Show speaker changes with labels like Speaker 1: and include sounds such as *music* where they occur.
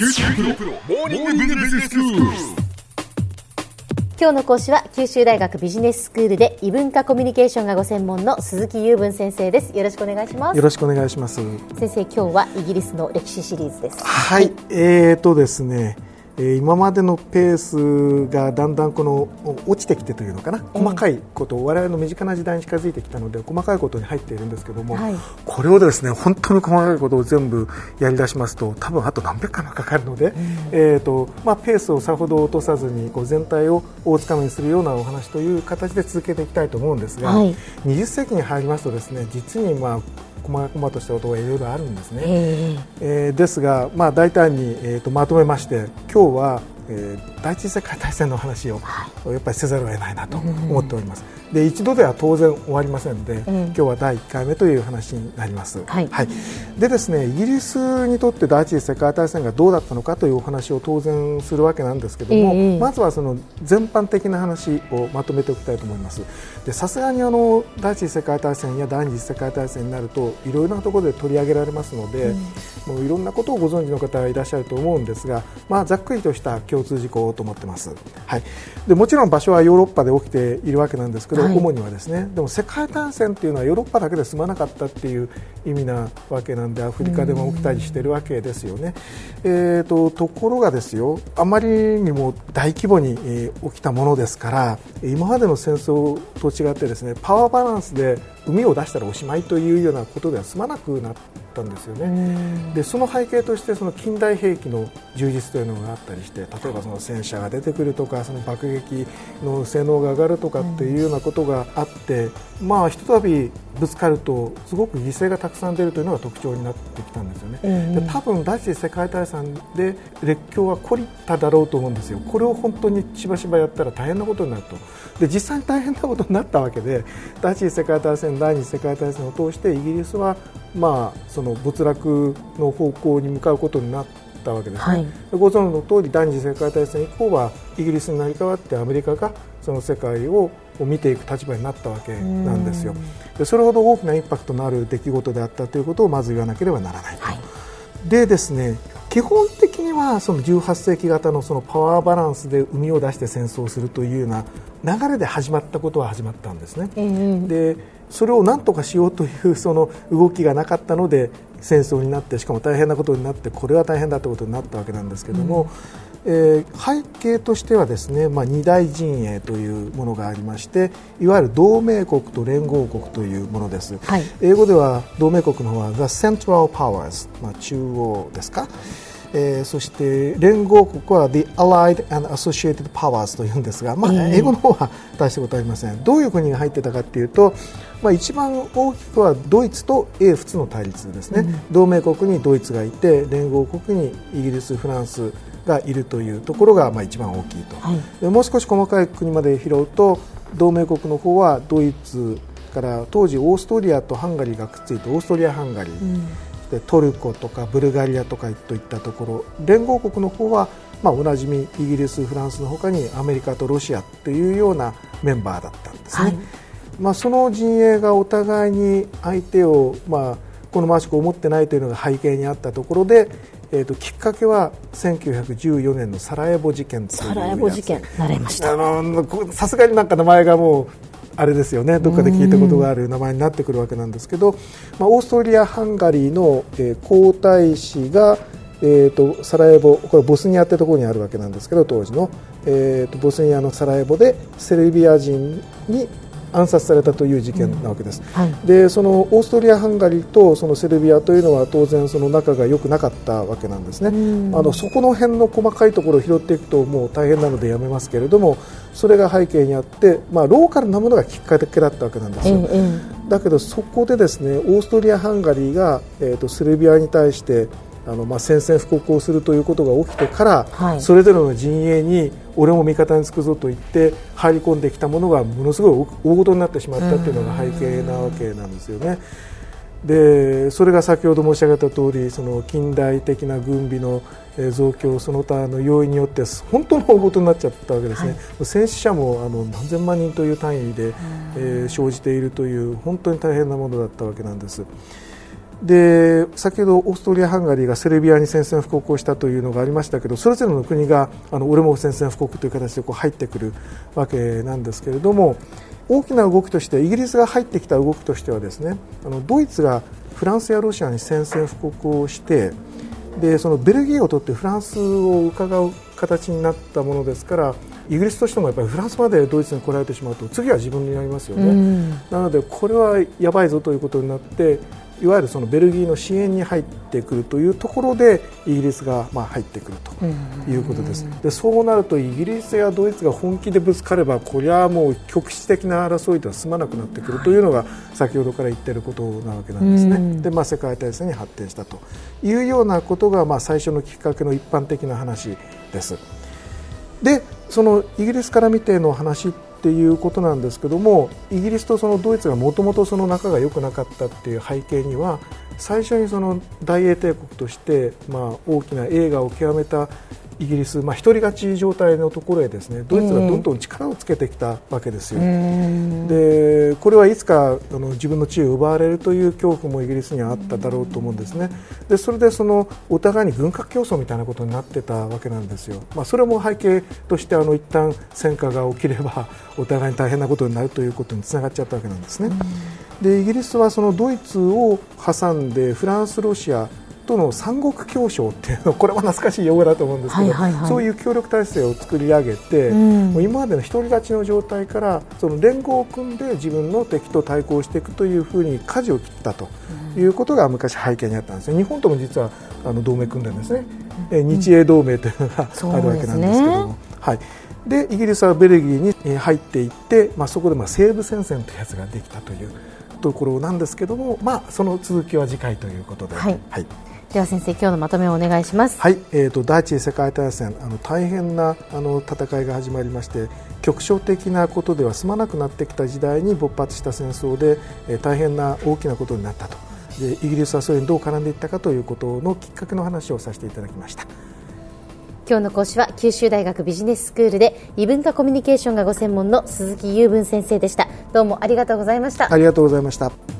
Speaker 1: 九州大学モーニングビジネススクール。
Speaker 2: 今日の講師は九州大学ビジネススクールで異文化コミュニケーションがご専門の鈴木雄文先生です。よろしくお願いします。
Speaker 3: よろしくお願いします。
Speaker 2: 先生今日はイギリスの歴史シリーズです。
Speaker 3: はい、えーとですね、えー今までのペースがだんだんこのお落ちてきてというのかな、細かいこと、我々の身近な時代に近づいてきたので、細かいことに入っているんですけども、
Speaker 2: はい。
Speaker 3: これをですね、本当に細かいことを全部やり出しますと、多分あと何百回もかかるので、えーとまあ、ペースをさほど落とさずに、こう全体を大つかみにするようなお話という形で続けていきたいと思うんですが、
Speaker 2: はい。
Speaker 3: 20世紀に入りますとですね、実にまあ、細々としたことがいろいろあるんですね。
Speaker 2: え
Speaker 3: えーですが、まあ、大胆に、えー、とまとめまして今日は、えー第一次世界大戦の話を、やっぱりせざるを得ないなと思っております、で一度では当然終わりませんで、今日は第1回目という話になります、
Speaker 2: はい。
Speaker 3: でですねイギリスにとって第一次世界大戦がどうだったのかというお話を当然するわけなんですけども、
Speaker 2: ええ
Speaker 3: まずはその全般的な話をまとめておきたいと思います。でさすがにあの第一次世界大戦や第二次世界大戦になるといろいろなところで取り上げられますので、もういろんなことをご存知の方がいらっしゃると思うんですが、まあ、ざっくりとした共通事項と思ってます、はい、でもちろん場所はヨーロッパで起きているわけなんですけど、
Speaker 2: はい。
Speaker 3: 主にはですねでも世界大戦っていうのはヨーロッパだけで済まなかったっていう意味なわけなんでアフリカでも起きたりしてるわけですよね、えー、とところがですよあまりにも大規模に、えー起きたものですから今までの戦争と違ってですねパワーバランスで海を出したらおしまいというようなことでは済まなくなったんですよね。でその背景としてその近代兵器の充実というのがあったりして例えばその戦車が出てくるとかその爆撃の性能が上がるとかっていうようなことがあって、まあひとたびぶつかるとすごく犠牲がたくさん出るというのが特徴になってきたんですよね。で多分第一次世界大戦で列強は懲りただろうと思うんですよ。これを本当にしばしばやったら大変なことになると。で実際に大変なことになったわけで第一次世界大戦第二次世界大戦を通してイギリスはまあその没落の方向に向かうことになったわけですね、
Speaker 2: はい。
Speaker 3: でご存知の通り第二次世界大戦以降はイギリスになり変わってアメリカがその世界を見ていく立場になったわけなんですよ。でそれほど大きなインパクトのある出来事であったということをまず言わなければならないと、
Speaker 2: はい。
Speaker 3: でですね基本的にはその18世紀型のそのパワーバランスで海を出して戦争をするというような流れで始まったことは始まったんですね。でそれを何とかしようというその動きがなかったので戦争になってしかも大変なことになってこれは大変だということになったわけなんですけども、えー背景としてはですね、まあ、二大陣営というものがありましていわゆる同盟国と連合国というものです、
Speaker 2: はい。
Speaker 3: 英語では同盟国の方は The Central Powers、まあ、中央ですか、えーそして連合国は The Allied and Associated Powers というんですが、まあ、英語の方は大したことありません。どういう国が入ってたかというと、まあ、一番大きくはドイツと英仏の対立ですね、同盟国にドイツがいて連合国にイギリス、フランスがいるというところがまあ一番大きいと、
Speaker 2: はい。
Speaker 3: でもう少し細かい国まで拾うと同盟国の方はドイツから当時オーストリアとハンガリーがくっついてオーストリア・ハンガリー、でトルコとかブルガリアとかといったところ連合国の方は、まあ、おなじみイギリス、フランスの他にアメリカとロシアというようなメンバーだったんですね。
Speaker 2: はい。
Speaker 3: まあ、その陣営がお互いに相手を、まあ、好ましく思ってないというのが背景にあったところで、えー、ときっかけは1914年のサラエボ事件という
Speaker 2: サラエボ事件慣れました。
Speaker 3: あのこさすがになんか名前がもうあれですよね。どっかで聞いたことがある名前になってくるわけなんですけど、まあ、オーストリア・ハンガリーの、えー皇太子が、えー、とサラエボこれボスニアってところにあるわけなんですけど当時の、えー、とボスニアのサラエボでセルビア人に暗殺されたという事件なわけです、
Speaker 2: はい。
Speaker 3: でそのオーストリア・ハンガリーとそのセルビアというのは当然その仲が良くなかったわけなんですね、あのそこの辺の細かいところを拾っていくともう大変なのでやめますけれどもそれが背景にあって、まあ、ローカルなものがきっかけだったわけなんですよ、
Speaker 2: ええ。
Speaker 3: だけどそこでですねオーストリア・ハンガリーが、えー、とセルビアに対してあのまあ宣戦布告をするということが起きてから、
Speaker 2: はい。
Speaker 3: それぞれの陣営に俺も味方につくぞと言って入り込んできたものがものすごい大事になってしまったというのが背景なわけなんですよね。でそれが先ほど申し上げた通りその近代的な軍備のえー増強その他の要因によって本当の大事になっちゃったわけですね、戦死者もあの何千万人という単位で、えー生じているという本当に大変なものだったわけなんです。で先ほどオーストリア・ハンガリーがセルビアに宣戦布告をしたというのがありましたけどそれぞれの国があの俺も宣戦布告という形でこう入ってくるわけなんですけれども大きな動きとしてイギリスが入ってきた動きとしてはですねあのドイツがフランスやロシアに宣戦布告をしてでそのベルギーを取ってフランスを伺う形になったものですからイギリスとしてもやっぱりフランスまでドイツに来られてしまうと次は自分になりますよね、うん、なのでこれはやばいぞということになっていわゆるそのベルギーの支援に入ってくるというところでイギリスがまあ入ってくるということです。でそうなるとイギリスやドイツが本気でぶつかればこれはもう局地的な争いでは済まなくなってくるというのが先ほどから言っていることなわけなんですね。でまあ世界大戦に発展したというようなことがまあ最初のきっかけの一般的な話です。でそのイギリスから見ての話っていうことなんですけどもイギリスとそのドイツがもともと仲が良くなかったっていう背景には最初にその大英帝国として、まあ、大きな栄華を極めたイギリス、まあ、一人勝ち状態のところへですねドイツがどんどん力をつけてきたわけですよ。でこれはいつかあの自分の地位を奪われるという恐怖もイギリスにはあっただろうと思うんですね。でそれでそのお互いに軍拡競争みたいなことになってたわけなんですよ。まあ、それも背景としてあの一旦戦火が起きれば *laughs* お互いに大変なことになるということにつながっちゃったわけなんですね。でイギリスはそのドイツを挟んでフランス、ロシアとの三国協商っていうの *laughs* これは懐かしい用語だと思うんですけど、はいはいはい、そういう協力体制を作り上げて、うん、もう今までの独り立ちの状態からその連合を組んで自分の敵と対抗していくというふうに舵を切ったということが昔背景にあったんですよ。日本とも実はあの同盟組んでるんですね、うん、日英同盟というのがあるわけなんですけども。ね、はい。でイギリスはベルギーに入っていって、まあ、そこでまあ西部戦線というやつができたというところなんですけども、まあ、その続きは次回ということで。はい、はい
Speaker 2: では先生今日のまとめをお願いします。
Speaker 3: はい、えーと、第一次世界大戦あの大変なあの戦いが始まりまして局所的なことでは済まなくなってきた時代に勃発した戦争で、えー、大変な大きなことになったと。でイギリスはそれにどう絡んでいったかということのきっかけの話をさせていただきました。
Speaker 2: 今日の講師は九州大学ビジネススクールで異文化コミュニケーションがご専門の鈴木雄文先生でした。どうもありがとうございました。
Speaker 3: ありがとうございました